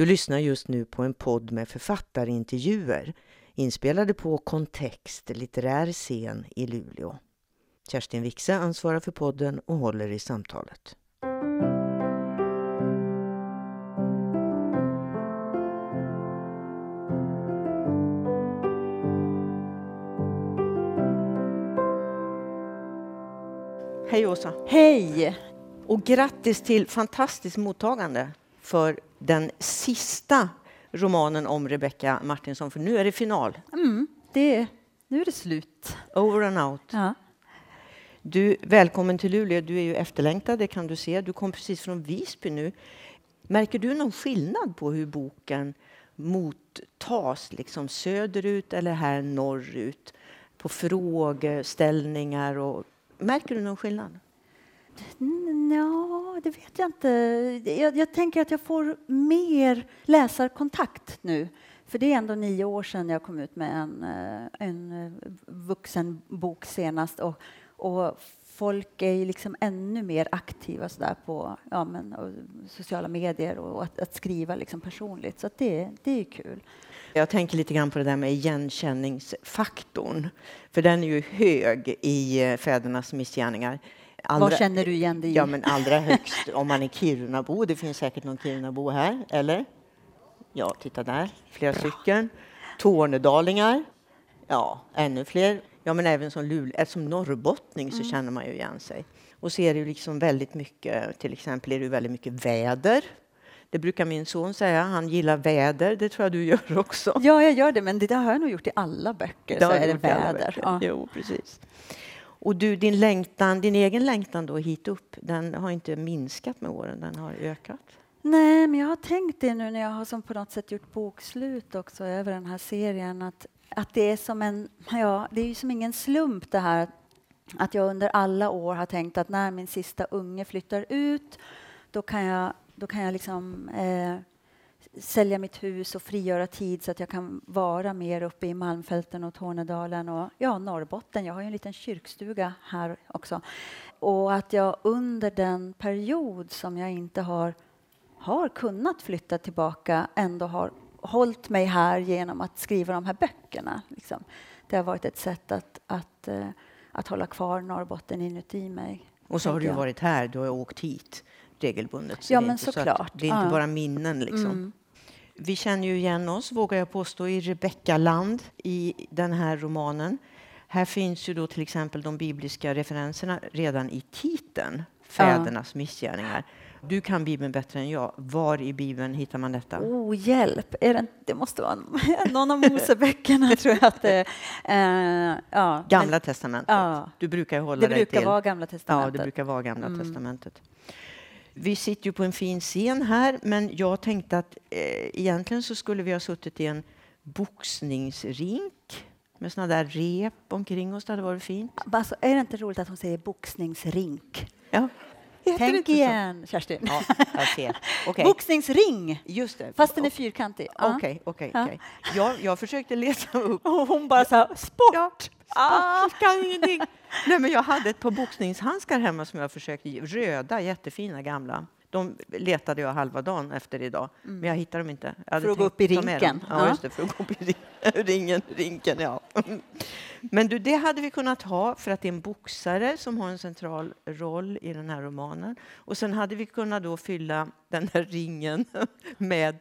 Du lyssnar just nu på en podd med författarintervjuer inspelade på Kontext litterär scen i Luleå. Kerstin Wixe ansvarar för podden och håller i samtalet. Hej Åsa! Hej! Och grattis till fantastiskt mottagande för den sista romanen om Rebecka Martinsson, för nu är det final. Mm, det, nu är det slut. Over and out. Ja. Du, välkommen till Luleå. Du är ju efterlängtad, det kan du se. Du kom precis från Visby nu. Märker du någon skillnad på hur boken mottas, liksom söderut eller här norrut? På frågeställningar och... Märker du någon skillnad? Ja, det vet jag inte. Jag, jag tänker att jag får mer läsarkontakt nu. För det är ändå nio år sedan jag kom ut med en, eh, en eh, vuxenbok senast. Och, och folk är ju liksom ännu mer aktiva så där på ja, men, sociala medier och att, att skriva liksom personligt. Så att det, det är kul. Jag tänker lite grann på det där med igenkänningsfaktorn. För den är ju hög i eh, fädernas missgärningar. Allra, Vad känner du igen dig i? Ja, men allra högst om man är Kirunabo. Det finns säkert någon Kirunabo här, eller? Ja, titta där, flera Bra. stycken. Tornedalingar. Ja, ännu fler. Ja, men även som, Luleå, som norrbottning så mm. känner man ju igen sig. Och så är det ju liksom väldigt mycket, till exempel är det väldigt mycket väder. Det brukar min son säga, han gillar väder. Det tror jag du gör också. Ja, jag gör det, men det har jag nog gjort i alla böcker. Det så är det väder. Ja. Jo, precis. Och du, din längtan, din egen längtan då hit upp, den har inte minskat med åren, den har ökat? Nej, men jag har tänkt det nu när jag har som på något sätt gjort bokslut också över den här serien att, att det är som en, ja, det är ju som ingen slump det här att jag under alla år har tänkt att när min sista unge flyttar ut då kan jag, då kan jag liksom eh, sälja mitt hus och frigöra tid så att jag kan vara mer uppe i Malmfälten och Tornedalen och ja, Norrbotten. Jag har ju en liten kyrkstuga här också. Och att jag under den period som jag inte har, har kunnat flytta tillbaka ändå har hållit mig här genom att skriva de här böckerna. Liksom. Det har varit ett sätt att, att, uh, att hålla kvar Norrbotten inuti mig. Och så har du jag. varit här, du har åkt hit regelbundet. Så ja, men såklart. Så det är inte ja. bara minnen. Liksom. Mm. Vi känner ju igen oss, vågar jag påstå, i Rebecka-land i den här romanen. Här finns ju då till exempel de bibliska referenserna redan i titeln, Fädernas ja. missgärningar. Du kan Bibeln bättre än jag. Var i Bibeln hittar man detta? Oh, hjälp! Är det, det måste vara någon av Moseböckerna, tror jag. Att det, uh, ja. Gamla testamentet. Ja. Du brukar hålla det dig brukar till... vara Gamla testamentet. Ja, det brukar vara Gamla mm. testamentet. Vi sitter ju på en fin scen här, men jag tänkte att eh, egentligen så skulle vi ha suttit i en boxningsrink med såna där rep omkring oss. Det hade varit fint. Alltså, är det inte roligt att hon säger boxningsrink? Ja. Tänk igen, så? Kerstin. Ja, jag ser. Okay. Boxningsring, Just det. fast den är fyrkantig. Okej, okej. Jag, jag försökte leta upp... Och hon bara så här, sport! Ja, ah. kan ingenting. Nej, men jag hade ett par boxningshandskar hemma som jag försökte röda, jättefina gamla. De letade jag halva dagen efter idag, mm. men jag hittade dem inte. för att gå upp i rinken? Ja, just det, för att gå upp i ringen, rinken. Ja. Men du, det hade vi kunnat ha för att det är en boxare som har en central roll i den här romanen. Och sen hade vi kunnat då fylla den här ringen med,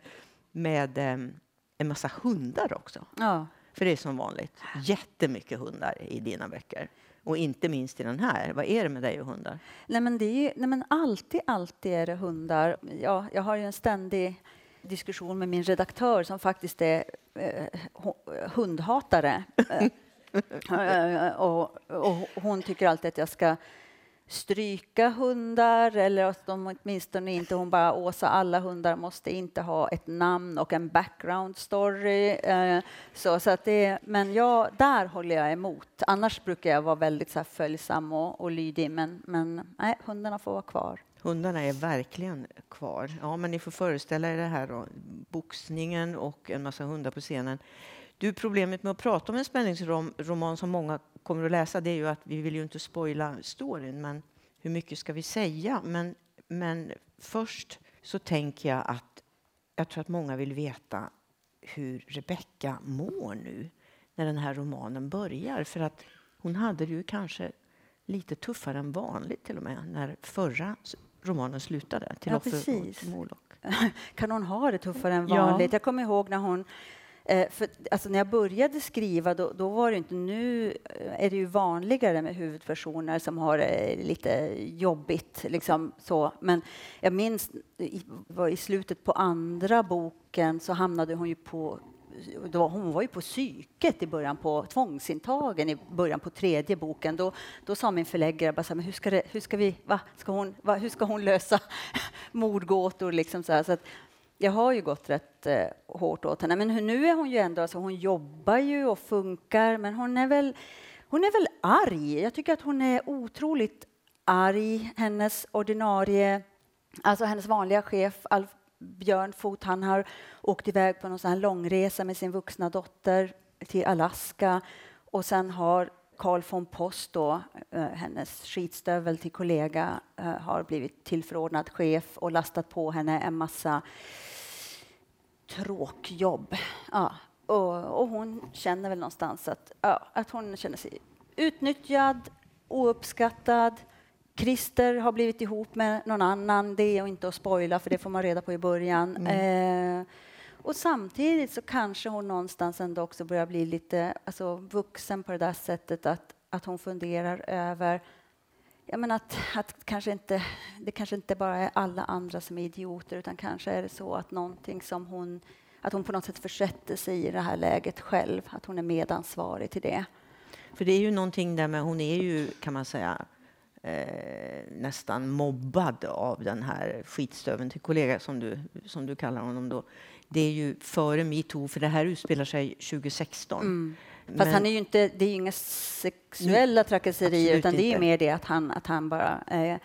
med um, en massa hundar också. Ja. För det är som vanligt jättemycket hundar i dina böcker. Och inte minst i den här. Vad är det med dig och hundar? Nej, men det är ju, nej, men alltid, alltid är det hundar. Ja, jag har ju en ständig diskussion med min redaktör som faktiskt är eh, hundhatare. Eh, och, och, hon tycker alltid att jag ska stryka hundar eller att de åtminstone inte, hon bara Åsa, alla hundar måste inte ha ett namn och en background story. Eh, så, så att det, men jag, där håller jag emot. Annars brukar jag vara väldigt så här, följsam och, och lydig, men, men nej, hundarna får vara kvar. Hundarna är verkligen kvar. Ja, men ni får föreställa er det här då. Boxningen och en massa hundar på scenen. Du, problemet med att prata om en spänningsroman som många kommer att läsa, det är ju att vi vill ju inte spoila storyn, men hur mycket ska vi säga? Men, men först så tänker jag att jag tror att många vill veta hur Rebecka mår nu när den här romanen börjar. För att hon hade det ju kanske lite tuffare än vanligt till och med när förra romanen slutade. Till ja, precis. kan hon ha det tuffare än vanligt? Ja. Jag kommer ihåg när hon Eh, för, alltså när jag började skriva då, då, var det inte, nu eh, är det ju vanligare med huvudpersoner som har det lite jobbigt. Liksom så. Men jag minns i, i slutet på andra boken så hamnade hon ju på då, hon var ju på psyket i början på tvångsintagen i början på tredje boken. Då, då sa min förläggare bara så här, men hur ska, det, hur ska vi, va, ska hon, va, hur ska hon lösa mordgåtor liksom så här. Så att jag har ju gått rätt eh, hårt åt henne. Men nu är hon ju ändå, alltså hon jobbar ju och funkar, men hon är väl, hon är väl arg. Jag tycker att hon är otroligt arg. Hennes ordinarie, alltså hennes vanliga chef Alf Björn Fot, han har åkt iväg på någon sån här långresa med sin vuxna dotter till Alaska och sen har Carl von Post, då, eh, hennes skitstövel till kollega, eh, har blivit tillförordnad chef och lastat på henne en massa tråkjobb. Ja, och, och hon känner väl någonstans att, ja, att hon känner sig utnyttjad, ouppskattad. Christer har blivit ihop med någon annan. Det är inte att spoila, för det får man reda på i början. Mm. Eh, och samtidigt så kanske hon någonstans ändå också börjar bli lite alltså, vuxen på det där sättet att, att hon funderar över jag menar att, att kanske inte, det kanske inte bara är alla andra som är idioter utan kanske är det så att någonting som hon, att hon på något sätt försätter sig i det här läget själv, att hon är medansvarig till det. För det är ju någonting där med, hon är ju kan man säga eh, nästan mobbad av den här skitstöven till kollega som du, som du kallar honom då. Det är ju före metoo, för det här utspelar sig 2016. Mm. Fast Men, han är ju inte, det är ju inga sexuella trakasserier utan det är inte. mer det att han, att han bara eh,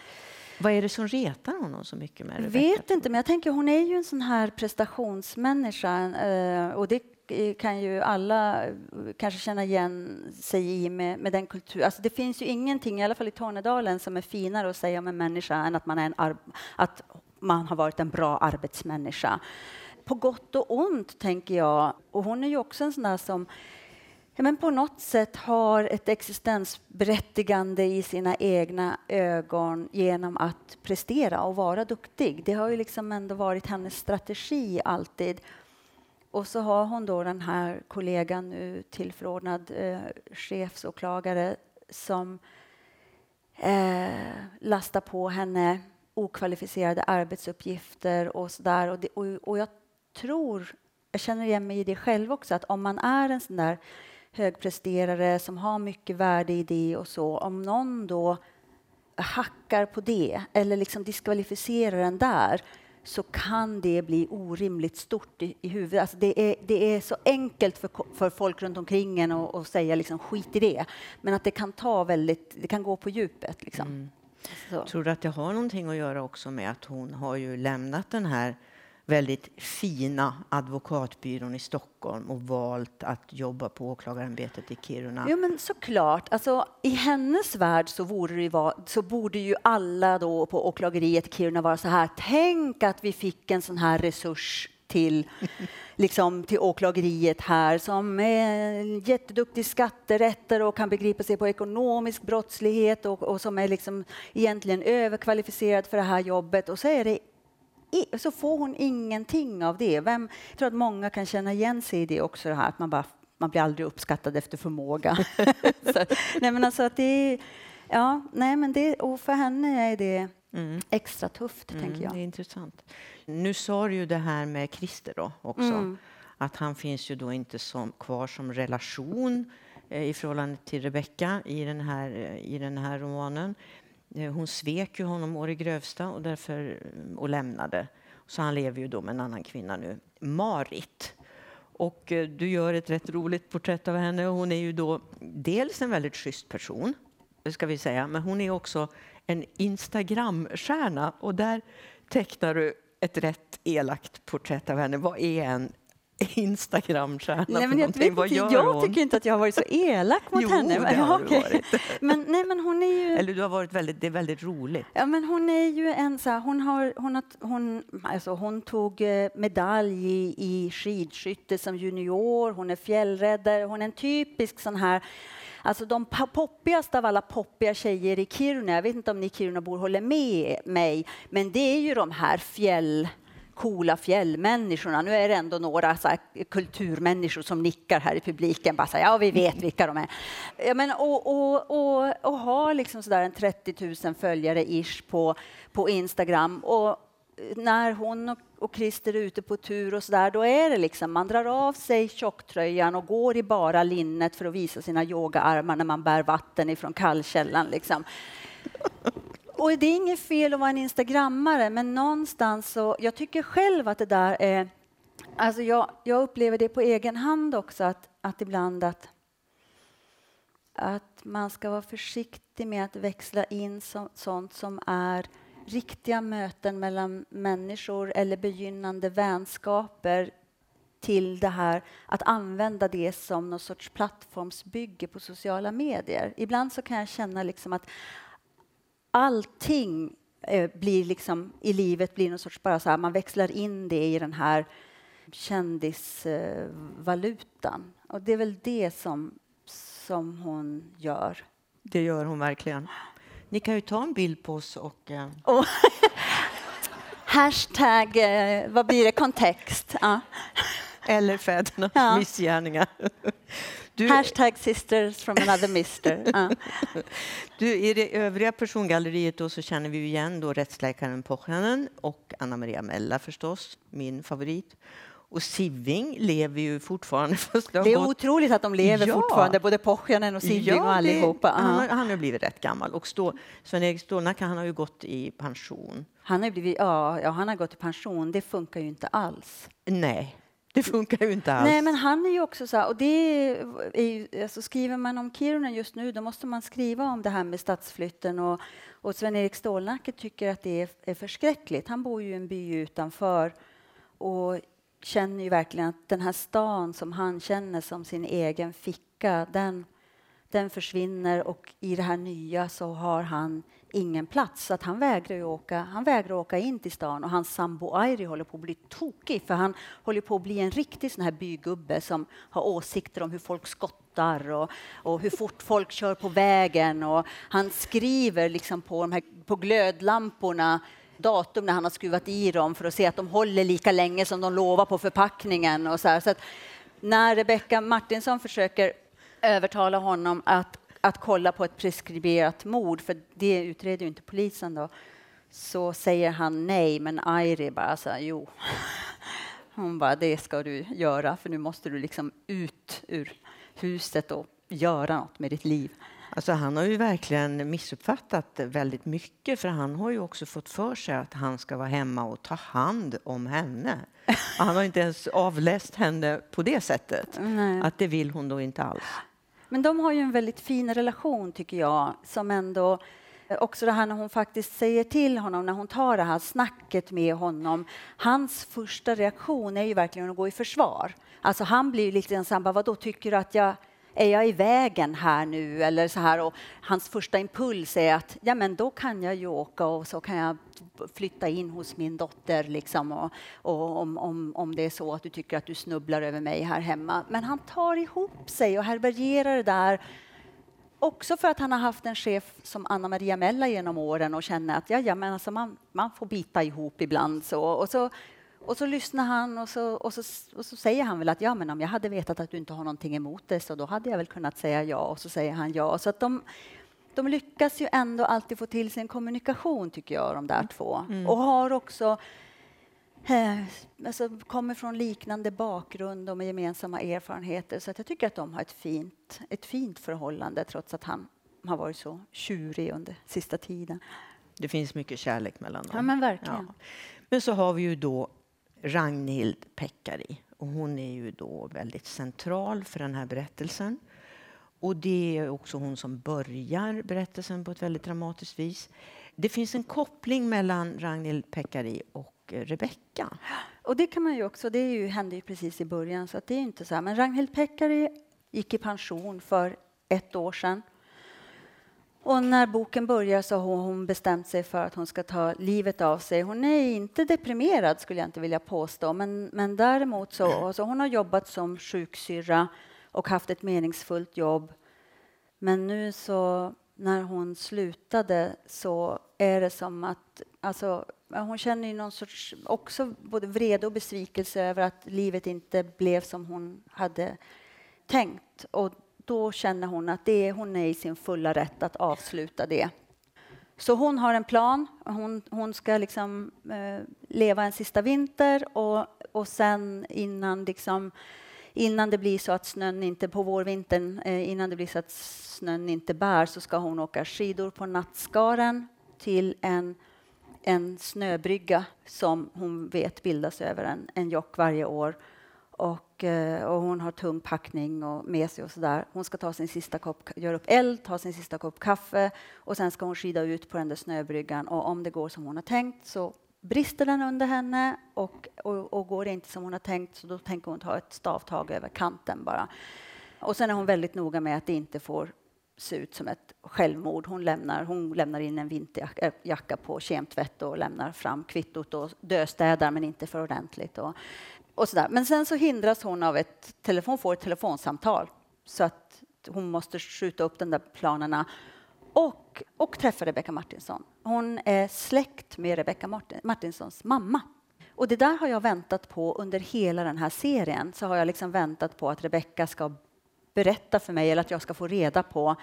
vad är det som retar honom så mycket med Rebecca? vet inte, men jag tänker hon är ju en sån här prestationsmänniska eh, och det kan ju alla kanske känna igen sig i med, med den kultur. Alltså det finns ju ingenting, i alla fall i Tornedalen, som är finare att säga om en människa än att man, är en att man har varit en bra arbetsmänniska. På gott och ont, tänker jag. Och hon är ju också en sån där som ja, men på något sätt har ett existensberättigande i sina egna ögon genom att prestera och vara duktig. Det har ju liksom ändå varit hennes strategi alltid. Och så har hon då den här kollegan nu tillförordnad eh, chefsåklagare som eh, lastar på henne okvalificerade arbetsuppgifter och sådär. Och, och, och jag tror, jag känner igen mig i det själv också, att om man är en sån där högpresterare som har mycket värde i det och så, om någon då hackar på det eller liksom diskvalificerar den där så kan det bli orimligt stort i, i huvudet. Alltså det, är, det är så enkelt för, för folk runt omkring en att säga liksom, skit i det. Men att det kan ta väldigt, det kan gå på djupet. Liksom. Mm. Tror du att det har någonting att göra också med att hon har ju lämnat den här väldigt fina advokatbyrån i Stockholm och valt att jobba på åklagarämbetet i Kiruna. Jo, men såklart. Alltså, I hennes värld så, vara, så borde ju alla då på åklageriet i Kiruna vara så här. Tänk att vi fick en sån här resurs till, liksom, till åklageriet här som är jätteduktig skatterättare och kan begripa sig på ekonomisk brottslighet och, och som är liksom egentligen överkvalificerad för det här jobbet. Och så är det så får hon ingenting av det. Vem, jag tror att många kan känna igen sig i det också, det här att man, bara, man blir aldrig uppskattad efter förmåga. så, nej, men alltså att det ja, nej, men det, och för henne är det mm. extra tufft, mm, tänker jag. Det är intressant. Nu sa du ju det här med Christer då också, mm. att han finns ju då inte som, kvar som relation eh, i förhållande till Rebecka i den här, eh, i den här romanen. Eh, hon svek ju honom å det grövsta och, därför, och lämnade. Så han lever ju då med en annan kvinna nu, Marit. Och eh, du gör ett rätt roligt porträtt av henne. Hon är ju då dels en väldigt schysst person, ska vi säga, men hon är också en Instagramstjärna och där tecknar du ett rätt elakt porträtt av henne. Vad är en Instagramstjärna Nej, men jag, vet Vad gör jag hon? tycker inte att jag har varit så elak mot Jo, henne. det har du varit. Men, nej, men hon är ju... Eller du har varit väldigt, det är väldigt roligt. Ja, men hon är ju en så här, hon, har, hon, har, hon, alltså hon tog eh, medalj i, i skidskytte som junior, hon är fjällräddare, hon är en typisk sån här Alltså de poppigaste av alla poppiga tjejer i Kiruna, jag vet inte om ni Kirunabor håller med mig, men det är ju de här fjäll coola fjällmänniskorna. Nu är det ändå några så kulturmänniskor som nickar här i publiken. Bara så här, ja, vi vet vilka de är. Ja, men, och, och, och, och ha liksom så där en 30 000 följare ish på, på Instagram. Och när hon och, och Christer är ute på tur och så där, då är det liksom, man drar av sig tjocktröjan och går i bara linnet för att visa sina yogaarmar när man bär vatten ifrån kallkällan. Liksom. Och det är inget fel att vara en instagrammare, men någonstans så, jag tycker själv att det där är, alltså jag, jag upplever det på egen hand också, att, att ibland att, att man ska vara försiktig med att växla in så, sånt som är riktiga möten mellan människor eller begynnande vänskaper till det här att använda det som någon sorts plattformsbygge på sociala medier. Ibland så kan jag känna liksom att allting eh, blir liksom, i livet blir någon sorts bara så här, man växlar in det i den här kändisvalutan. Och det är väl det som, som hon gör. Det gör hon verkligen. Ni kan ju ta en bild på oss och... eh, Och hashtag, eh, vad blir det, kontext? Eller fädernas Ja. missgärningar. Du, Hashtag sisters from another mister. Ja. du, I det övriga persongalleriet då så känner vi igen då rättsläkaren Pohjanen och Anna Maria Mella förstås, min favorit. Och Siving lever ju fortfarande. Det Det är gått- otroligt att de lever Ja. fortfarande, både Pohjanen och Siving och det- allihopa. Ja. Han, har- han har blivit rätt gammal. Och Stå, Sven-Erik Stålnacke han har ju gått i pension. Han har, blivit, ja, ja, han har gått i pension, det funkar ju inte alls. Nej, det funkar ju inte alls. Nej, men han är ju också så här, och det är ju, alltså skriver man om Kiruna just nu, då måste man skriva om det här med stadsflytten och, och Sven-Erik Stålnacke tycker att det är, är förskräckligt. Han bor ju i en by utanför och känner ju verkligen att den här stan som han känner som sin egen ficka, den, den försvinner och i det här nya så har han ingen plats. Så att han vägrar ju åka, han vägrar åka in till stan och hans sambo Airi håller på att bli tokig för han håller på att bli en riktig sån här bygubbe som har åsikter om hur folk skottar och, och hur fort folk kör på vägen och han skriver liksom på, de här, på glödlamporna datum när han har skruvat i dem för att se att de håller lika länge som de lovar på förpackningen och så här. Så att när Rebecka Martinsson försöker övertala honom att, att kolla på ett preskriberat mord, för det utreder ju inte polisen då, så säger han nej, men Airi bara så här, jo. Hon bara, det ska du göra, för nu måste du liksom ut ur huset och göra något med ditt liv. Alltså, han har ju verkligen missuppfattat väldigt mycket för han har ju också fått för sig att han ska vara hemma och ta hand om henne. Han har inte ens avläst henne på det sättet. Nej. Att det vill hon då inte alls. Men de har ju en väldigt fin relation, tycker jag, som ändå eh, Också det här när hon faktiskt säger till honom, när hon tar det här snacket med honom. Hans första reaktion är ju verkligen att gå i försvar. Alltså han blir ju lite ensam, så här, bara, vadå, tycker du att jag är jag i vägen här nu? Eller så här, och hans första impuls är att ja, men då kan jag ju åka och så kan jag flytta in hos min dotter liksom, och, och om, om, om det är så att du tycker att du snubblar över mig här hemma. Men han tar ihop sig och härbärgerar det där Också för att han har haft en chef som Anna Maria Mella genom åren och känner att ja, ja, men alltså man, man får bita ihop ibland. Så, och, så, och så lyssnar han och så, och, så, och så säger han väl att ja, men om jag hade vetat att du inte har någonting emot det så då hade jag väl kunnat säga ja. Och så säger han ja. Så att de, de lyckas ju ändå alltid få till sin kommunikation, tycker jag, de där två. Och har också eh, alltså, kommer från liknande bakgrund och med gemensamma erfarenheter. Så att jag tycker att de har ett fint, ett fint förhållande trots att han har varit så tjurig under sista tiden. Det finns mycket kärlek mellan dem. Ja, men verkligen. Ja. Men så har vi ju då Ragnhild Pekkari. Och hon är ju då väldigt central för den här berättelsen. Och det är också hon som börjar berättelsen på ett väldigt dramatiskt vis. Det finns en koppling mellan Ragnhild Pekkari och eh, Rebecka. Och det kan man ju också, det är ju, hände ju precis i början så att det är inte så här. Men Ragnhild Pekkari gick i pension för ett år sedan. Och när boken börjar så har hon bestämt sig för att hon ska ta livet av sig. Hon är inte deprimerad skulle jag inte vilja påstå, men, men däremot så alltså hon har jobbat som sjuksyrra och haft ett meningsfullt jobb. Men nu så när hon slutade så är det som att alltså, hon känner ju någon sorts också både vrede och besvikelse över att livet inte blev som hon hade tänkt. Och då känner hon att det är, hon är i sin fulla rätt att avsluta det. Så hon har en plan. Hon, hon ska liksom, eh, leva en sista vinter och, och sen innan, liksom, innan det blir så att snön inte, på vårvintern, eh, innan det blir så att snön inte bär så ska hon åka skidor på Nattskaren till en, en snöbrygga som hon vet bildas över en, en jock varje år. Och, och, eh, och, hon har tung packning och med sig och sådär. Hon ska ta sin sista kopp, göra upp eld, ta sin sista kopp kaffe och sen ska hon skida ut på den där snöbryggan och om det går som hon har tänkt så brister den under henne och, och, och går det inte som hon har tänkt så då tänker hon ta ett stavtag över kanten bara. Och sen är hon väldigt noga med att det inte får se ut som ett självmord. Hon lämnar, hon lämnar in en vinterjacka eh, på kemtvätt och lämnar fram kvittot och döstädar men inte för ordentligt. Och, och sådär. Men sen så hindras hon av ett telefon, får ett telefonsamtal så att hon måste skjuta upp de där planerna och, och träffa Rebecka Martinsson. Hon är släkt med Rebecka Martin, Martinssons mamma. Och det där har jag väntat på under hela den här serien. Så har jag liksom väntat på att Rebecka ska berätta för mig eller att jag ska få reda på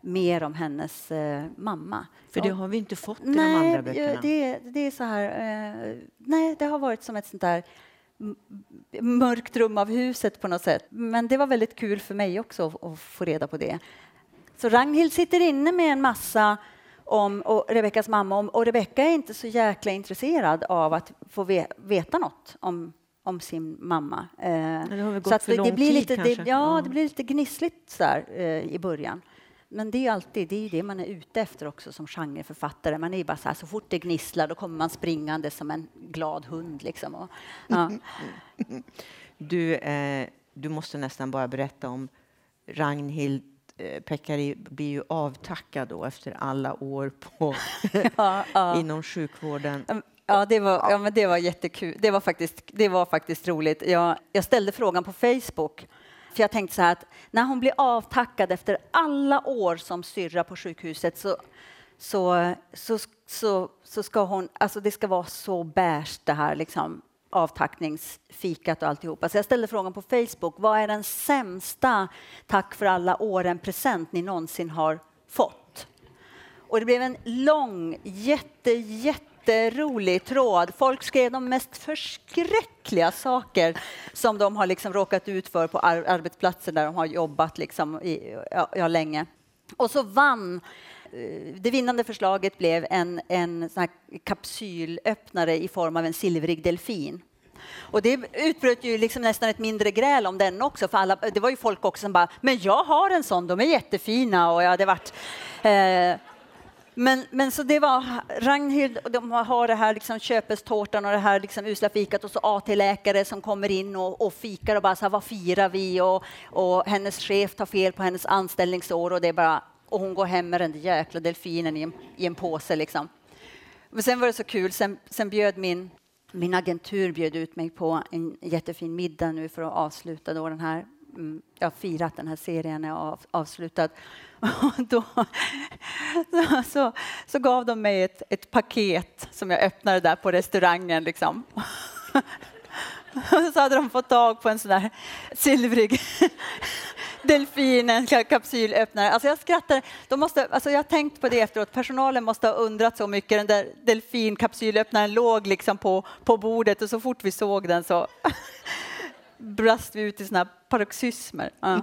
mer om hennes eh, mamma. För det har vi inte fått i nej, de andra böckerna. Det, det är så här, eh, nej, det har varit som ett sånt där mörkt rum av huset på något sätt. Men det var väldigt kul för mig också att få reda på det. Så Ragnhild sitter inne med en massa om och Rebeckas mamma om, och Rebecka är inte så jäkla intresserad av att få veta något om, om sin mamma. Eh, så det, det, blir lite, det, ja, det blir lite gnissligt där, eh, i början. Men det är alltid det, är det man är ute efter också som genreförfattare. Man är bara så här, så fort det gnisslar då kommer man springande som en glad hund. Liksom. Och, ja. du, eh, du måste nästan bara berätta om Ragnhild eh, Pekkari blir ju avtackad då efter alla år på ja, ja. inom sjukvården. Ja, det var, ja, men det var jättekul. Det var faktiskt, det var faktiskt roligt. Jag, jag ställde frågan på Facebook för jag tänkte så här att när hon blir avtackad efter alla år som syrra på sjukhuset så, så, så, så, så ska hon, alltså det ska vara så beige, det här liksom avtackningsfikat och alltihopa. Så jag ställde frågan på Facebook, vad är den sämsta tack för alla åren-present ni någonsin har fått? Och det blev en lång, jätte, jätte jätterolig tråd. Folk skrev de mest förskräckliga saker som de har liksom råkat ut för på ar arbetsplatser där de har jobbat liksom i, ja, ja, länge. Och så vann eh, det vinnande förslaget blev en, en sån kapsylöppnare i form av en silvrig delfin. Och det utbröt ju liksom nästan ett mindre gräl om den också, för alla, det var ju folk också som bara, men jag har en sån, de är jättefina och jag hade varit eh, men, men så det var Ragnhild, och de har det här liksom köpestårtan och det här liksom usla fikat och så AT-läkare som kommer in och, och fikar och bara så här, vad firar vi? Och, och hennes chef tar fel på hennes anställningsår och det är bara, och hon går hem med den där jäkla delfinen i en, i en påse liksom. Men sen var det så kul, sen, sen bjöd min, min agentur bjöd ut mig på en jättefin middag nu för att avsluta då den här Mm, jag har firat den här serien är av, avslutad. Och då, så, så gav de mig ett, ett paket som jag öppnade där på restaurangen. Liksom. Så hade de fått tag på en sån där silvrig delfin, en kapsylöppnare. Alltså jag skrattar. De måste, alltså jag har tänkt på det efteråt. Personalen måste ha undrat så mycket. Den där delfinkapsylöppnaren låg liksom på, på bordet och så fort vi såg den så brast vi ut i såna paroxysmer. Ja.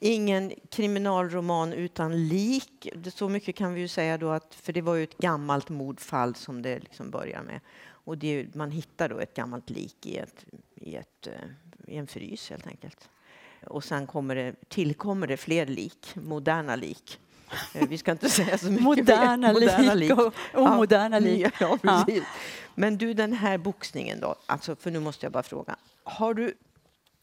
Ingen kriminalroman utan lik. Så mycket kan vi ju säga då att, för det var ju ett gammalt mordfall som det liksom börjar med. Och det, man hittar då ett gammalt lik i, ett, i, ett, eh, i en frys helt enkelt. Och sen kommer det, tillkommer det fler lik, moderna lik. Eh, vi ska inte säga så mycket moderna, mer. lik och omoderna ja, lik. Ja, precis. Men du, den här boxningen då, alltså, för nu måste jag bara fråga. Har du,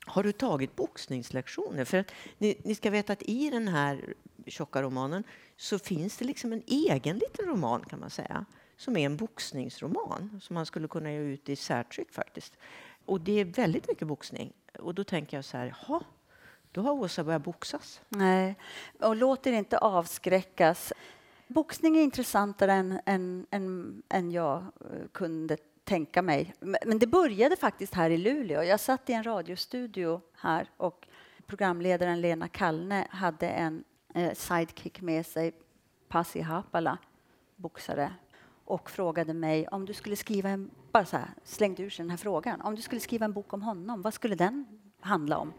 har du tagit boxningslektioner? För att ni, ni ska veta att i den här tjocka romanen så finns det liksom en egen liten roman kan man säga som är en boxningsroman som man skulle kunna ge ut i särtryck faktiskt. Och det är väldigt mycket boxning. Och då tänker jag så här, jaha, då har Åsa börjat boxas. Nej, och låt er inte avskräckas. Boxning är intressantare än, än, än, än jag eh, kunde tänka mig. Men det började faktiskt här i Luleå. Jag satt i en radiostudio här och programledaren Lena Kallne hade en eh, sidekick med sig, Pasi Hapala, boxare och frågade mig om du skulle skriva en, bara så här, slängde ur sig den här frågan, om du skulle skriva en bok om honom, vad skulle den handla om?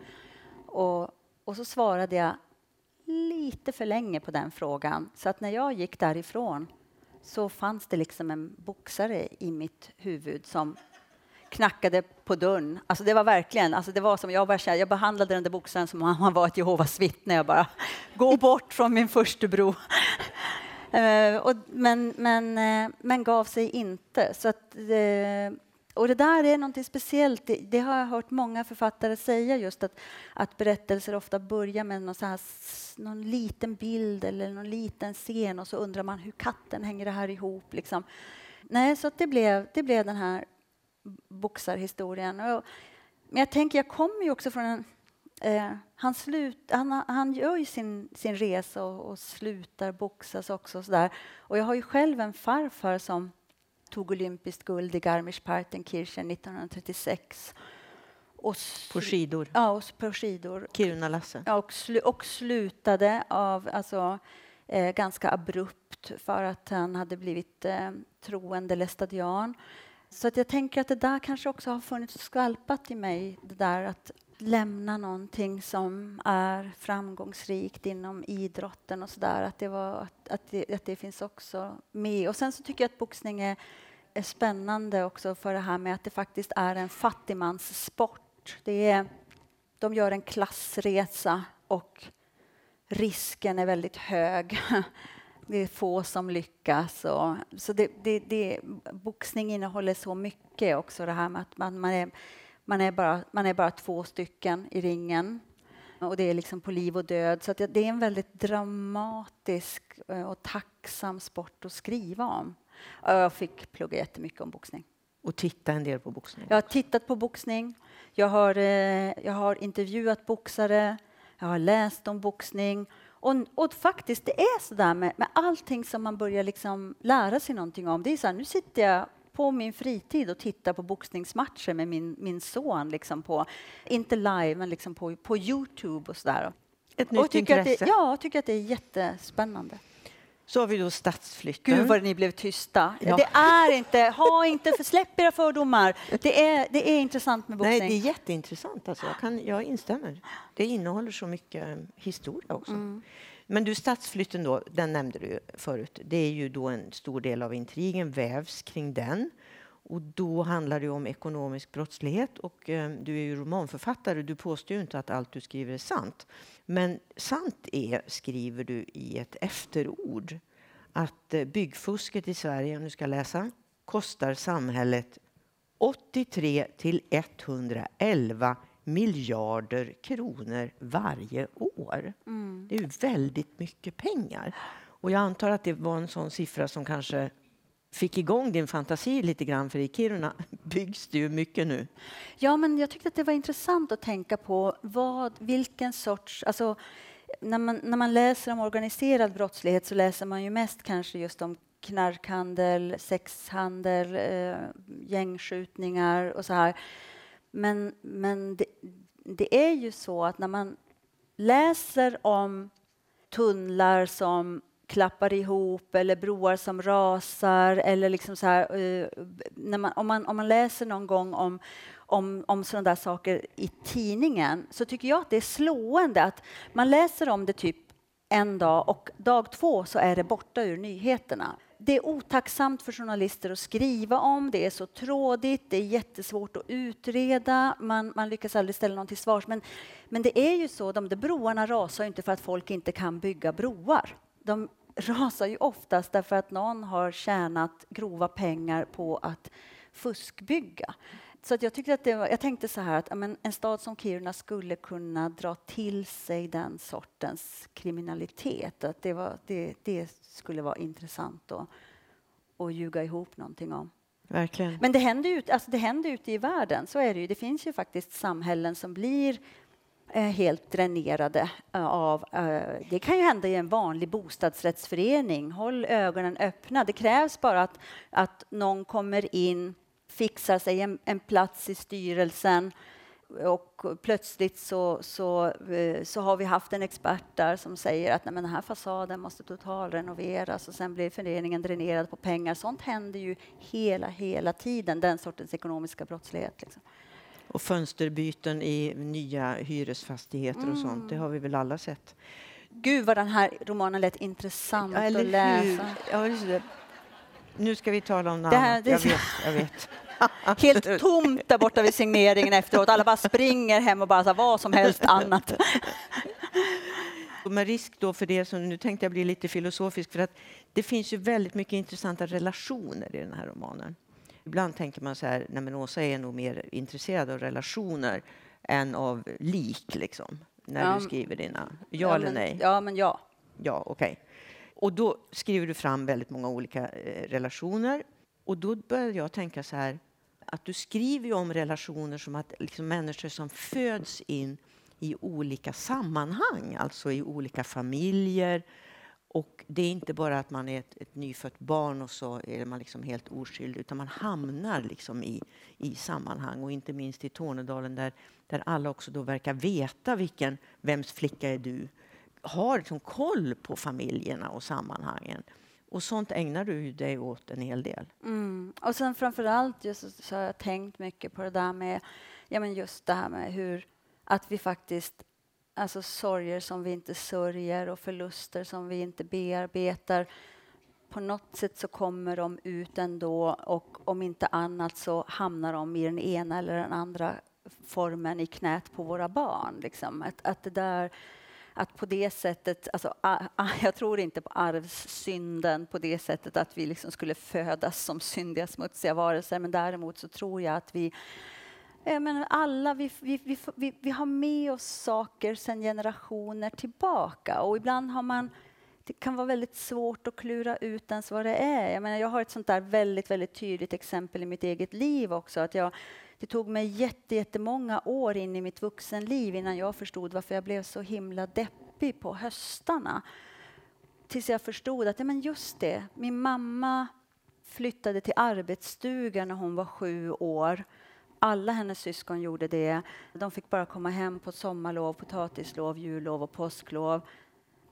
Och, och så svarade jag lite för länge på den frågan, så att när jag gick därifrån så fanns det liksom en boxare i mitt huvud som knackade på dörren. Alltså det var verkligen, alltså det var som jag, bara, jag behandlade den där boxaren som om han var ett Jehovas vittne. Jag bara, gå bort från min förstebror! Eh, men, men, eh, men gav sig inte. Så att, eh, och det där är något speciellt. Det, det, har jag hört många författare säga, just att, att berättelser ofta börjar med någon, så här, någon liten bild eller någon liten scen och så undrar man hur katten hänger det här ihop. Liksom. Nej, så det, blev, det blev den här boxarhistorien. Och, men jag tänker, jag kommer ju också från en Eh, han, slut, han, han gör ju sin, sin resa och, och slutar boxas också. Och, så där. och jag har ju själv en farfar som tog olympiskt guld i Garmisch-Partenkirchen 1936. Och på skidor? Ja, och på skidor. Kiruna-Lasse? Ja, och, slu, och slutade av, alltså, eh, ganska abrupt för att han hade blivit eh, troende lestadian. Så att jag tänker att det där kanske också har funnits skvalpat i mig, det där att lämna någonting som är framgångsrikt inom idrotten och sådär, att, det att, att, det, att det finns också med. Och sen så tycker jag att boxning är, är spännande också för det här med att det faktiskt är en fattigmanssport. Det är, de gör en klassresa och risken är väldigt hög. Det är få som lyckas. Och, så det, det, det, boxning innehåller så mycket också, det här med att man, man är man är, bara, man är bara två stycken i ringen och det är liksom på liv och död. Så det är en väldigt dramatisk eh, och tacksam sport att skriva om. Jag fick plugga jättemycket om boxning. Och titta en del på boxning? Jag har tittat på boxning. Jag har, eh, jag har intervjuat boxare. Jag har läst om boxning. Och, och faktiskt, det är så där med, med allting som man börjar liksom lära sig någonting om. Det är så här, nu sitter jag på min fritid och tittar på boxningsmatcher med min, min son, liksom på, inte live, men liksom på, på Youtube och sådär. Ett nytt intresse? Det, ja, jag tycker att det är jättespännande. Så har vi då stadsflytten. Gud vad ni blev tysta. Ja. Det är inte, ha inte, för, släpp era fördomar. Det är, det är intressant med boxning. Nej, det är jätteintressant. Alltså. Jag, kan, jag instämmer. Det innehåller så mycket historia också. Mm. Men du, stadsflytten då, den nämnde du förut. Det är ju då en stor del av intrigen vävs kring den. Och då handlar det om ekonomisk brottslighet och eh, du är ju romanförfattare. Du påstår ju inte att allt du skriver är sant. Men sant är, skriver du i ett efterord, att eh, byggfusket i Sverige, nu ska läsa, kostar samhället 83 till 111 miljarder kronor varje år. Mm. Det är väldigt mycket pengar. Och jag antar att det var en sån siffra som kanske fick igång din fantasi lite grann, för i Kiruna byggs det ju mycket nu. Ja, men jag tyckte att det var intressant att tänka på vad, vilken sorts... Alltså, när, man, när man läser om organiserad brottslighet så läser man ju mest kanske just om knarkhandel, sexhandel, eh, gängskjutningar och så här. Men, men det, det är ju så att när man läser om tunnlar som klappar ihop eller broar som rasar eller liksom så här, eh, när man, om, man, om man läser någon gång om, om, om sådana där saker i tidningen så tycker jag att det är slående att man läser om det typ en dag och dag två så är det borta ur nyheterna det är otacksamt för journalister att skriva om, det är så trådigt, det är jättesvårt att utreda, man, man lyckas aldrig ställa någon till svars. Men, men det är ju så, de där broarna rasar inte för att folk inte kan bygga broar. de rasar ju oftast därför att någon har tjänat grova pengar på att fuskbygga. Så att jag, tyckte att det var, jag tänkte så här att men, en stad som Kiruna skulle kunna dra till sig den sortens kriminalitet. Att det, var, det, det skulle vara intressant att, att ljuga ihop någonting om. Verkligen. Men det händer, ju, alltså det händer ute i världen, så är det ju. Det finns ju faktiskt samhällen som blir eh, helt dränerade eh, av... Eh, det kan ju hända i en vanlig bostadsrättsförening. Håll ögonen öppna. Det krävs bara att, att någon kommer in, fixar sig en, en plats i styrelsen och plötsligt så, så, eh, så har vi haft en expert där som säger att nej, men den här fasaden måste totalrenoveras och sen blir föreningen dränerad på pengar. Sånt händer ju hela, hela tiden, den sortens ekonomiska brottslighet. Liksom. Och fönsterbyten i nya hyresfastigheter mm. och sånt, det har vi väl alla sett. Gud vad den här romanen lät intressant ja, att läsa. Ja, nu ska vi tala om något annat. Jag vet, jag vet. Helt tomt där borta vid signeringen efteråt. Alla bara springer hem och bara så, vad som helst annat. Med risk då för det, som nu tänkte jag bli lite filosofisk, för att det finns ju väldigt mycket intressanta relationer i den här romanen. Ibland tänker man så här, nej men Åsa är nog mer intresserad av relationer än av lik, liksom, när ja, du skriver dina. Ja, ja eller men, nej? Ja, men ja. Ja, okej. Okay. Och då skriver du fram väldigt många olika eh, relationer. Och då började jag tänka så här, att du skriver ju om relationer som att liksom människor som föds in i olika sammanhang, alltså i olika familjer. Och det är inte bara att man är ett, ett nyfött barn och så är man liksom helt oskyldig, utan man hamnar liksom i, i sammanhang. Och inte minst i Tornedalen där, där alla också då verkar veta vilken, vems flicka är du? Har liksom koll på familjerna och sammanhangen. Och sånt ägnar du dig åt en hel del. Mm. Och sen framför allt just så har jag tänkt mycket på det där med, ja men just det här med hur, att vi faktiskt, alltså sorger som vi inte sörjer och förluster som vi inte bearbetar, på något sätt så kommer de ut ändå och om inte annat så hamnar de i den ena eller den andra formen i knät på våra barn. Liksom. Att, att det där att på det sättet, alltså, jag tror inte på arvssynden på det sättet att vi liksom skulle födas som syndiga, smutsiga varelser, men däremot så tror jag att vi men alla, vi, vi, vi, vi, har med oss saker sedan generationer tillbaka och ibland har man det kan vara väldigt svårt att klura ut ens vad det är. Jag, menar, jag har ett sånt där väldigt, väldigt tydligt exempel i mitt eget liv också. Att jag, det tog mig jättemånga år in i mitt vuxenliv innan jag förstod varför jag blev så himla deppig på höstarna. Tills jag förstod att ja, men just det, min mamma flyttade till arbetsstugan när hon var sju år. Alla hennes syskon gjorde det. De fick bara komma hem på sommarlov, potatislov, jullov och påsklov.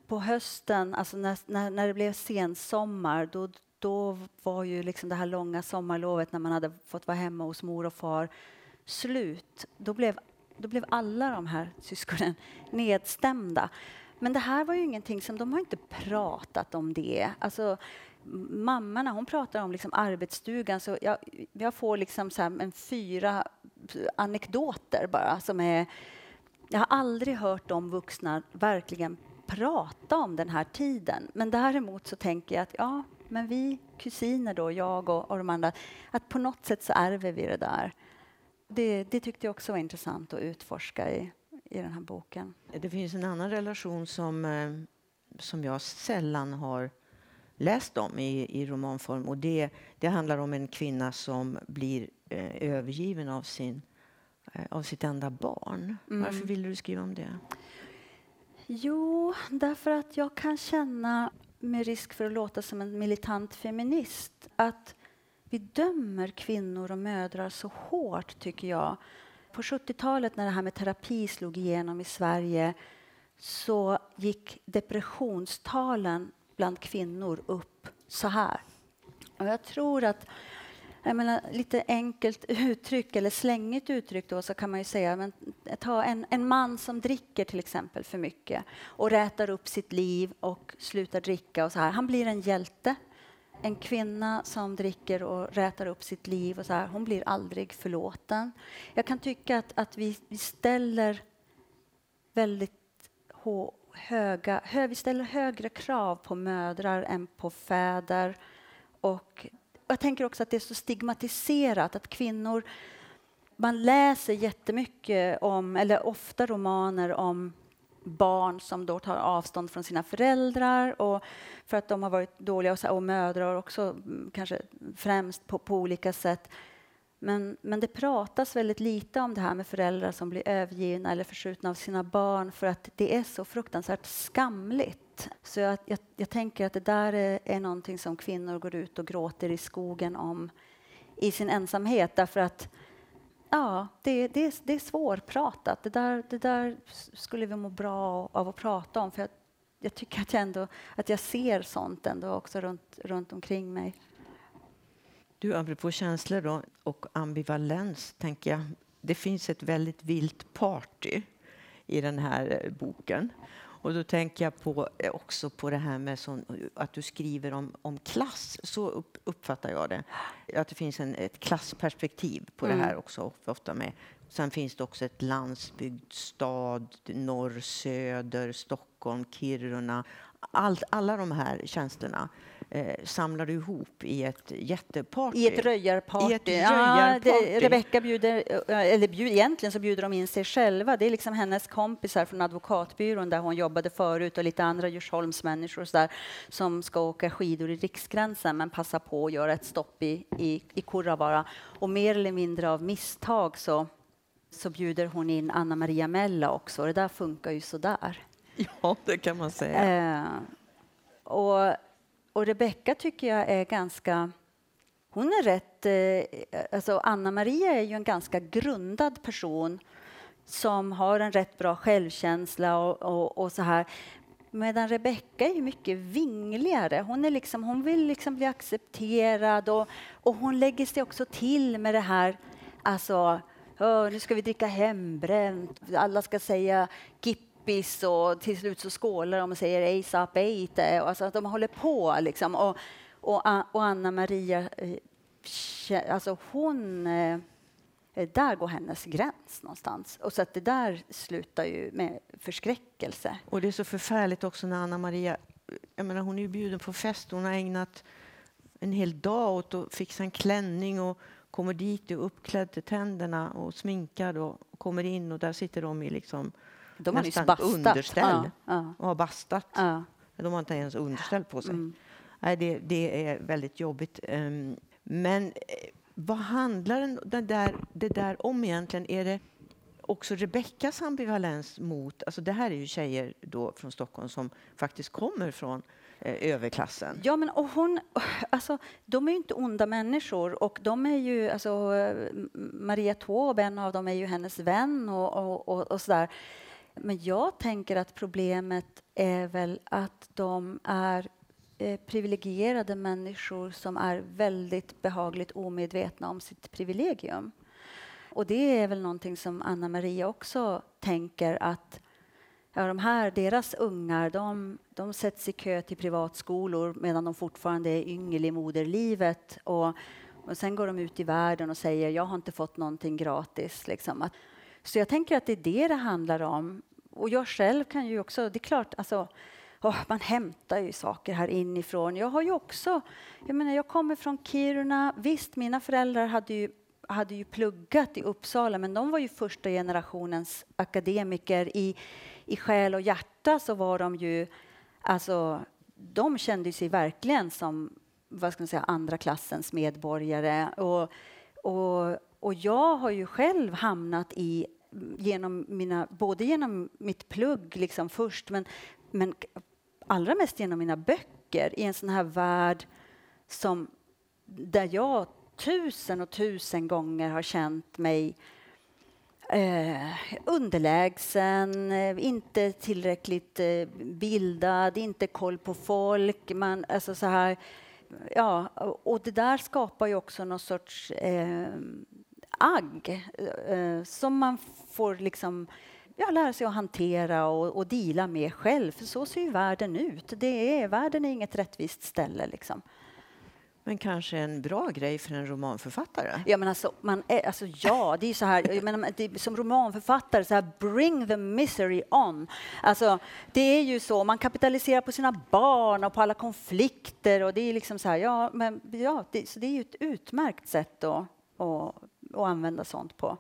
På hösten, alltså när, när, när det blev sensommar, då då var ju liksom det här långa sommarlovet när man hade fått vara hemma hos mor och far slut. Då blev, då blev alla de här syskonen nedstämda. Men det här var ju ingenting som, de har inte pratat om det. Alltså, mammorna, hon pratar om liksom arbetsstugan, så jag, jag får liksom så en fyra anekdoter bara som är... Jag har aldrig hört de vuxna verkligen prata om den här tiden. Men däremot så tänker jag att ja, men vi kusiner då, jag och, och de andra, att på något sätt så ärver vi det där. Det, det tyckte jag också var intressant att utforska i, i den här boken. Det finns en annan relation som, eh, som jag sällan har läst om i, i romanform och det, det handlar om en kvinna som blir eh, övergiven av, sin, eh, av sitt enda barn. Mm. Varför ville du skriva om det? Jo, därför att jag kan känna med risk för att låta som en militant feminist, att vi dömer kvinnor och mödrar så hårt, tycker jag. På 70-talet när det här med terapi slog igenom i Sverige så gick depressionstalen bland kvinnor upp så här. Och jag tror att jag menar, lite enkelt uttryck eller slängigt uttryck då, så kan man ju säga men, ta en, en man som dricker till exempel för mycket och rätar upp sitt liv och slutar dricka och så här. Han blir en hjälte. En kvinna som dricker och rätar upp sitt liv och så här, hon blir aldrig förlåten. Jag kan tycka att, att vi, vi ställer väldigt höga, hö, vi ställer högre krav på mödrar än på fäder. Och jag tänker också att det är så stigmatiserat att kvinnor man läser jättemycket om, eller ofta romaner om barn som då tar avstånd från sina föräldrar och för att de har varit dåliga och, och mödrar också mm, kanske främst på, på olika sätt. Men, men det pratas väldigt lite om det här med föräldrar som blir övergivna eller förskjutna av sina barn för att det är så fruktansvärt skamligt. Så jag, jag, jag tänker att det där är, är någonting som kvinnor går ut och gråter i skogen om i sin ensamhet därför att Ja, det, det, det är svårpratat. Det där, det där skulle vi må bra av att prata om. För jag, jag tycker att jag, ändå, att jag ser sånt ändå också runt, runt omkring mig. Du, apropå känslor då, och ambivalens, tänker jag. Det finns ett väldigt vilt party i den här boken. Och då tänker jag på, eh, också på det här med sån, att du skriver om, om klass. Så upp, uppfattar jag det. Att det finns en, ett klassperspektiv på mm. det här också. Ofta med. Sen finns det också ett landsbygd, stad, norr, söder, Stockholm, Kiruna. Allt, alla de här tjänsterna eh, samlar du ihop i ett jätteparty. I ett röjarparty. I ett röjarparty. Ja, Rebecka bjuder, eller bjud, egentligen så bjuder de in sig själva. Det är liksom hennes kompisar från advokatbyrån där hon jobbade förut och lite andra Djursholmsmänniskor så där, som ska åka skidor i Riksgränsen men passar på att göra ett stopp i, i, i Kurravara. Och mer eller mindre av misstag så, så bjuder hon in Anna Maria Mella också. Det där funkar ju sådär. Ja, det kan man säga. Eh, och och Rebecka tycker jag är ganska... Hon är rätt... Eh, alltså Anna-Maria är ju en ganska grundad person som har en rätt bra självkänsla och, och, och så här. Medan Rebecka är mycket vingligare. Hon, är liksom, hon vill liksom bli accepterad och, och hon lägger sig också till med det här alltså, nu ska vi dricka hembränt, alla ska säga gipp kompis och till slut så skålar de och säger ASAP ate. Alltså att de håller på liksom. Och, och, och Anna Maria, eh, alltså hon eh, där går hennes gräns någonstans. Och så att det där slutar ju med förskräckelse. Och det är så förfärligt också när Anna Maria, jag menar hon är ju bjuden på fest, hon har ägnat en hel dag åt att fixa en klänning och kommer dit och uppklädd till tänderna och sminkad och kommer in och där sitter de i liksom de har nästan underställ ja, och har bastat. De har inte ens underställ på sig. Mm. Nej, det, det, är väldigt jobbigt. Um, men eh, vad handlar den där, det där om egentligen? Är det också Rebeckas ambivalens mot... Alltså det här är ju tjejer då från Stockholm som faktiskt kommer från eh, överklassen. Ja, men och hon, alltså, de är ju inte onda människor och de är ju, alltså, Maria Taube, en av dem är ju hennes vän och, och, och, och sådär. Men jag tänker att problemet är väl att de är eh, privilegierade människor som är väldigt behagligt omedvetna om sitt privilegium. Och det är väl någonting som Anna Maria också tänker att ja, de här, deras ungar, de, de sätts i kö till privatskolor medan de fortfarande är yngel i moderlivet. Och, och sen går de ut i världen och säger jag har inte fått någonting gratis. Liksom. Att, så jag tänker att det är det det handlar om och jag själv kan ju också, det är klart, alltså, oh, man hämtar ju saker här inifrån. Jag har ju också, jag menar jag kommer från Kiruna, visst mina föräldrar hade ju hade ju pluggat i Uppsala, men de var ju första generationens akademiker. I, i själ och hjärta så var de ju, alltså, de kände sig verkligen som vad ska man säga, andra klassens medborgare. Och, och, och jag har ju själv hamnat i genom mina, både genom mitt plugg liksom först, men, men allra mest genom mina böcker i en sån här värld som, där jag tusen och tusen gånger har känt mig eh, underlägsen, eh, inte tillräckligt eh, bildad, inte koll på folk. Man, alltså så här, ja, och det där skapar ju också någon sorts eh, agg eh, som man får liksom ja, lära sig att hantera och, och dela med själv. För så ser ju världen ut. Det är, världen är inget rättvist ställe. Liksom. Men kanske en bra grej för en romanförfattare? Ja, men alltså, man är, alltså, ja, det är så här, jag menar, det, som romanförfattare, så här, bring the misery on. Alltså, det är ju så, man kapitaliserar på sina barn och på alla konflikter och det är liksom så här, ja, men ja, det, så det är ju ett utmärkt sätt att, att, att använda sånt på.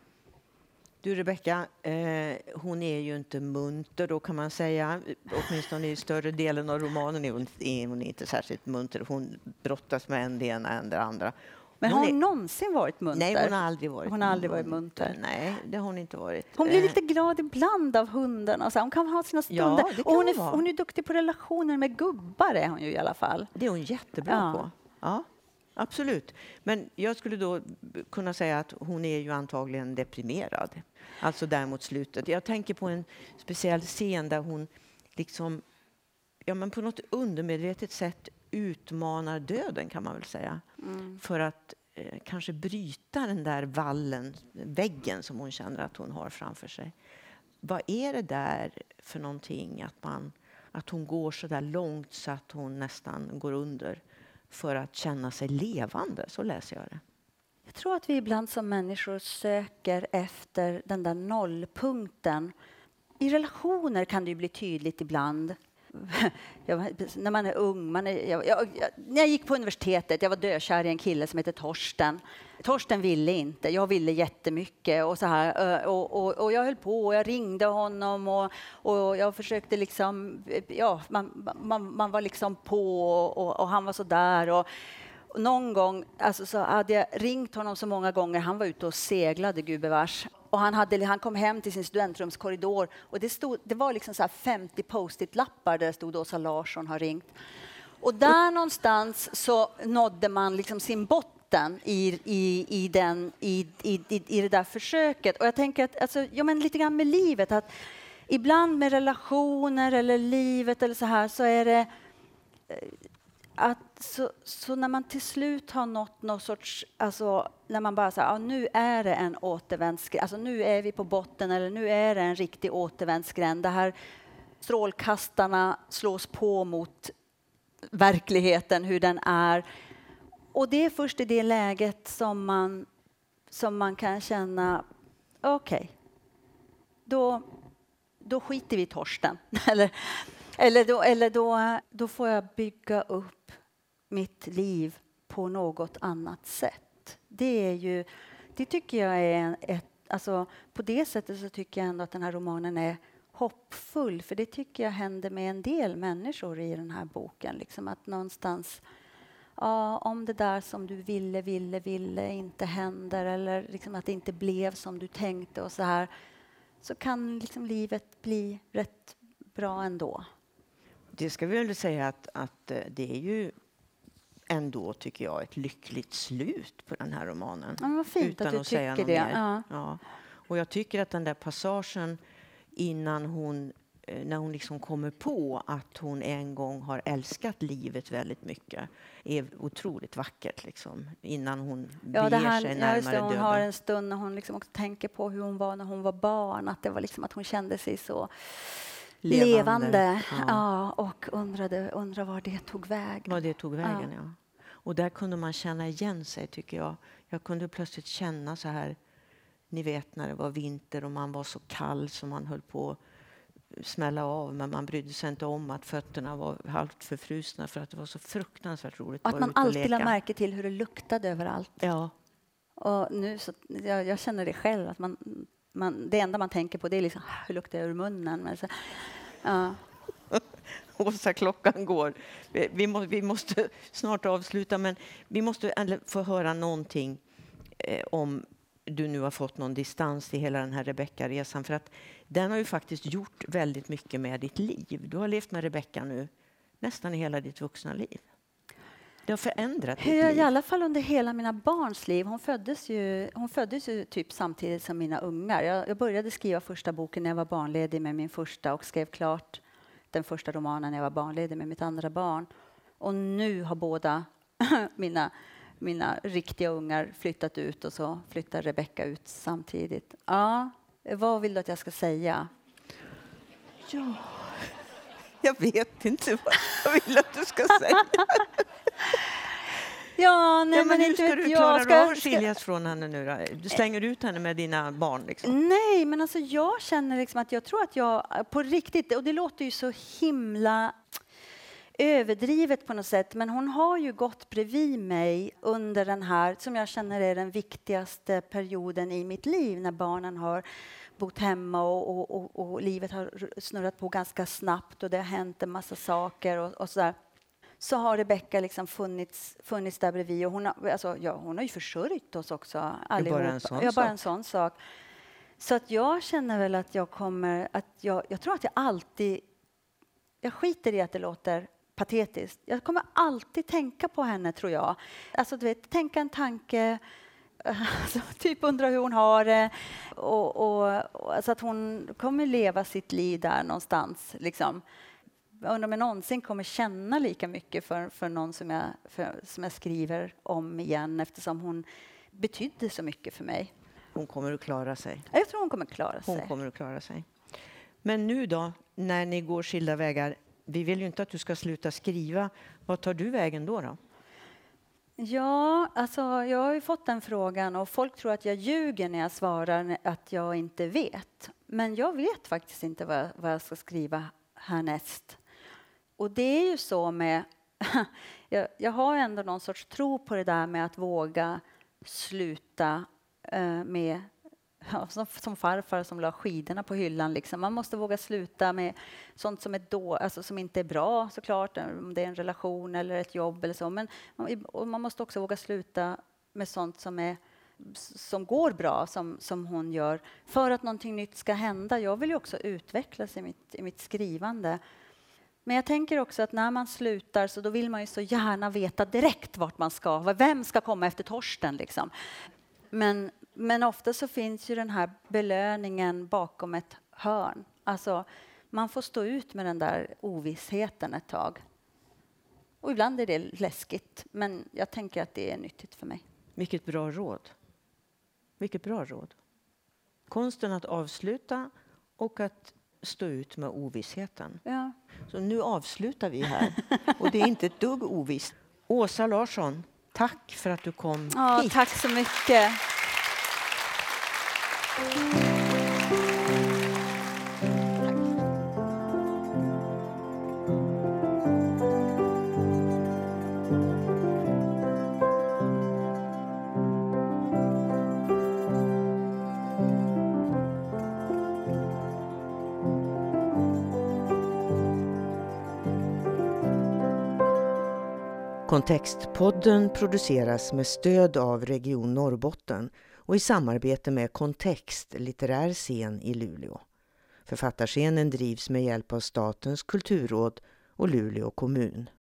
Du Rebecka, eh, hon är ju inte munter då kan man säga. Åtminstone i större delen av romanen är hon, är hon inte särskilt munter. Hon brottas med en det ena än det andra. Men har hon är... någonsin varit munter? Nej, hon har aldrig varit, hon har aldrig varit munter. Nej, det har hon inte varit. Hon blir eh. lite glad ibland av hundarna. hon kan ha sina stunder. Ja, kan hon, är, hon är duktig på relationer med gubbar, är hon ju i alla fall. Det är hon jättebra ja. på. Ja. Absolut. Men jag skulle då kunna säga att hon är ju antagligen deprimerad. Alltså där mot slutet. Jag tänker på en speciell scen där hon liksom, ja men på något undermedvetet sätt utmanar döden kan man väl säga. Mm. För att eh, kanske bryta den där vallen, väggen som hon känner att hon har framför sig. Vad är det där för någonting att, man, att hon går så där långt så att hon nästan går under? För att känna sig levande. Så läser jag det. Jag tror att vi ibland som människor söker efter den där nollpunkten. I relationer kan det bli tydligt ibland jag, när man är ung, man är, jag, jag, när jag gick på universitetet, jag var dökär i en kille som hette Torsten. Torsten ville inte, jag ville jättemycket och så här. Och, och, och jag höll på och jag ringde honom och, och jag försökte liksom, ja, man, man, man var liksom på och, och han var så där. Och, någon gång alltså, så hade jag ringt honom så många gånger, han var ute och seglade gubevars. Och han, hade, han kom hem till sin studentrumskorridor och det, stod, det var liksom så 50 post-it-lappar där det stod Åsa Larsson har ringt. Och där någonstans så nådde man liksom sin botten i, i, i, den, i, i, i, det där försöket. Och jag tänker att, alltså, ja, men lite grann med livet, att ibland med relationer eller livet eller så här så är det eh, att så, så, när man till slut har nått någon sorts, alltså när man bara säger, ja, nu är det en återvändsgränd, alltså nu är vi på botten eller nu är det en riktig återvändsgränd. Det här strålkastarna slås på mot verkligheten, hur den är. Och det är först i det läget som man, som man kan känna, okej, okay, då, då skiter vi i Torsten. eller eller, då, eller då, då får jag bygga upp mitt liv på något annat sätt. Det är ju, det tycker jag är ett, alltså på det sättet så tycker jag ändå att den här romanen är hoppfull, för det tycker jag händer med en del människor i den här boken. Liksom att någonstans, ja, om det där som du ville, ville, ville inte händer eller liksom att det inte blev som du tänkte och så här, så kan liksom livet bli rätt bra ändå. Det ska vi väl säga att, att eh, det är ju ändå, tycker jag, ett lyckligt slut på den här romanen. Ja, vad fint utan att du att tycker det. Ja. ja. Och jag tycker att den där passagen innan hon eh, när hon liksom kommer på att hon en gång har älskat livet väldigt mycket är otroligt vackert. Liksom, innan hon ja, beger här, sig närmare det, hon döden. har en stund när hon liksom också tänker på hur hon var när hon var barn. Att det var liksom att hon kände sig så levande, levande. Ja. ja. och undrade, undrade var det tog vägen. Var det tog vägen, ja. ja. Och där kunde man känna igen sig, tycker jag. Jag kunde plötsligt känna så här, ni vet när det var vinter och man var så kall så man höll på att smälla av, men man brydde sig inte om att fötterna var halvt förfrusna för att det var så fruktansvärt roligt att, att man alltid lade märke till hur det luktade överallt. Ja. Och nu så, jag, jag känner det själv, att man, man, det enda man tänker på det är liksom, ah, hur luktar jag ur munnen? Men så, ja. Åsa, klockan går. Vi, vi, må, vi, måste snart avsluta, men vi måste få höra någonting eh, om du nu har fått någon distans till hela den här Rebecka-resan. För att den har ju faktiskt gjort väldigt mycket med ditt liv. Du har levt med Rebecka nu nästan hela ditt vuxna liv. Det har förändrat ditt liv. I alla fall under hela mina barns liv. Hon föddes ju, hon föddes ju typ samtidigt som mina ungar. Jag, jag började skriva första boken när jag var barnledig med min första och skrev klart den första romanen när jag var barnledig med mitt andra barn. Och nu har båda mina, mina riktiga ungar flyttat ut och så flyttar Rebecka ut samtidigt. Ja, vad vill du att jag ska säga? Ja, jag vet inte vad jag vill att du ska säga. Ja, nej, ja, men, men hur ska du klara Ska- av att ska- skiljas från henne nu då? Du slänger ut henne med dina barn liksom. Nej, men alltså jag känner liksom att jag tror att jag på riktigt, och det låter ju så himla överdrivet på något sätt, men hon har ju gått bredvid mig under den här, som jag känner är den viktigaste perioden i mitt liv, när barnen har bott hemma och, och, och, och livet har snurrat på ganska snabbt och det har hänt en massa saker och, och sådär. Så har Rebecka liksom funnits, funnits där bredvid och hon har, alltså, ja, hon har ju försörjt oss också allihopa. en sån ja, bara en sån sak. Så att jag känner väl att jag kommer att jag, jag tror att jag alltid, jag skiter i att det låter patetiskt. Jag kommer alltid tänka på henne tror jag. Alltså du vet, tänka en tanke, alltså, typ undra hur hon har det och, och, och alltså att hon kommer leva sitt liv där någonstans liksom. Jag undrar om jag någonsin kommer känna lika mycket för, för någon som jag, för, som jag skriver om igen eftersom hon betydde så mycket för mig. Hon kommer att klara sig. Jag tror hon kommer klara sig. Hon kommer att klara sig. Men nu då, när ni går skilda vägar. Vi vill ju inte att du ska sluta skriva. Vad tar du vägen då? då? Ja, alltså jag har ju fått den frågan och folk tror att jag ljuger när jag svarar att jag inte vet. Men jag vet faktiskt inte vad, jag- vad jag ska skriva härnäst. Och det är ju så med... jag, jag har ändå någon sorts tro på det där med att våga sluta eh, med Ja, som, som farfar som la skidorna på hyllan. Liksom. Man måste våga sluta med sånt som, är då, alltså som inte är bra såklart, om det är en relation eller ett jobb eller så. Men man, och man måste också våga sluta med sånt som, är, som går bra, som, som hon gör, för att någonting nytt ska hända. Jag vill ju också utvecklas i mitt, i mitt skrivande. Men jag tänker också att när man slutar så då vill man ju så gärna veta direkt vart man ska. Vem ska komma efter Torsten liksom? Men, men ofta så finns ju den här belöningen bakom ett hörn. Alltså, man får stå ut med den där ovissheten ett tag. Och ibland är det läskigt, men jag tänker att det är nyttigt för mig. Vilket bra råd. Vilket bra råd. Konsten att avsluta och att stå ut med ovissheten. Ja. Så nu avslutar vi här. Och det är inte ett dugg ovisst. Åsa Larsson, tack för att du kom Ja, hit. tack så mycket. Kontextpodden produceras med stöd av Region Norrbotten och i samarbete med Kontext litterär scen i Luleå. Författarscenen drivs med hjälp av Statens kulturråd och Luleå kommun.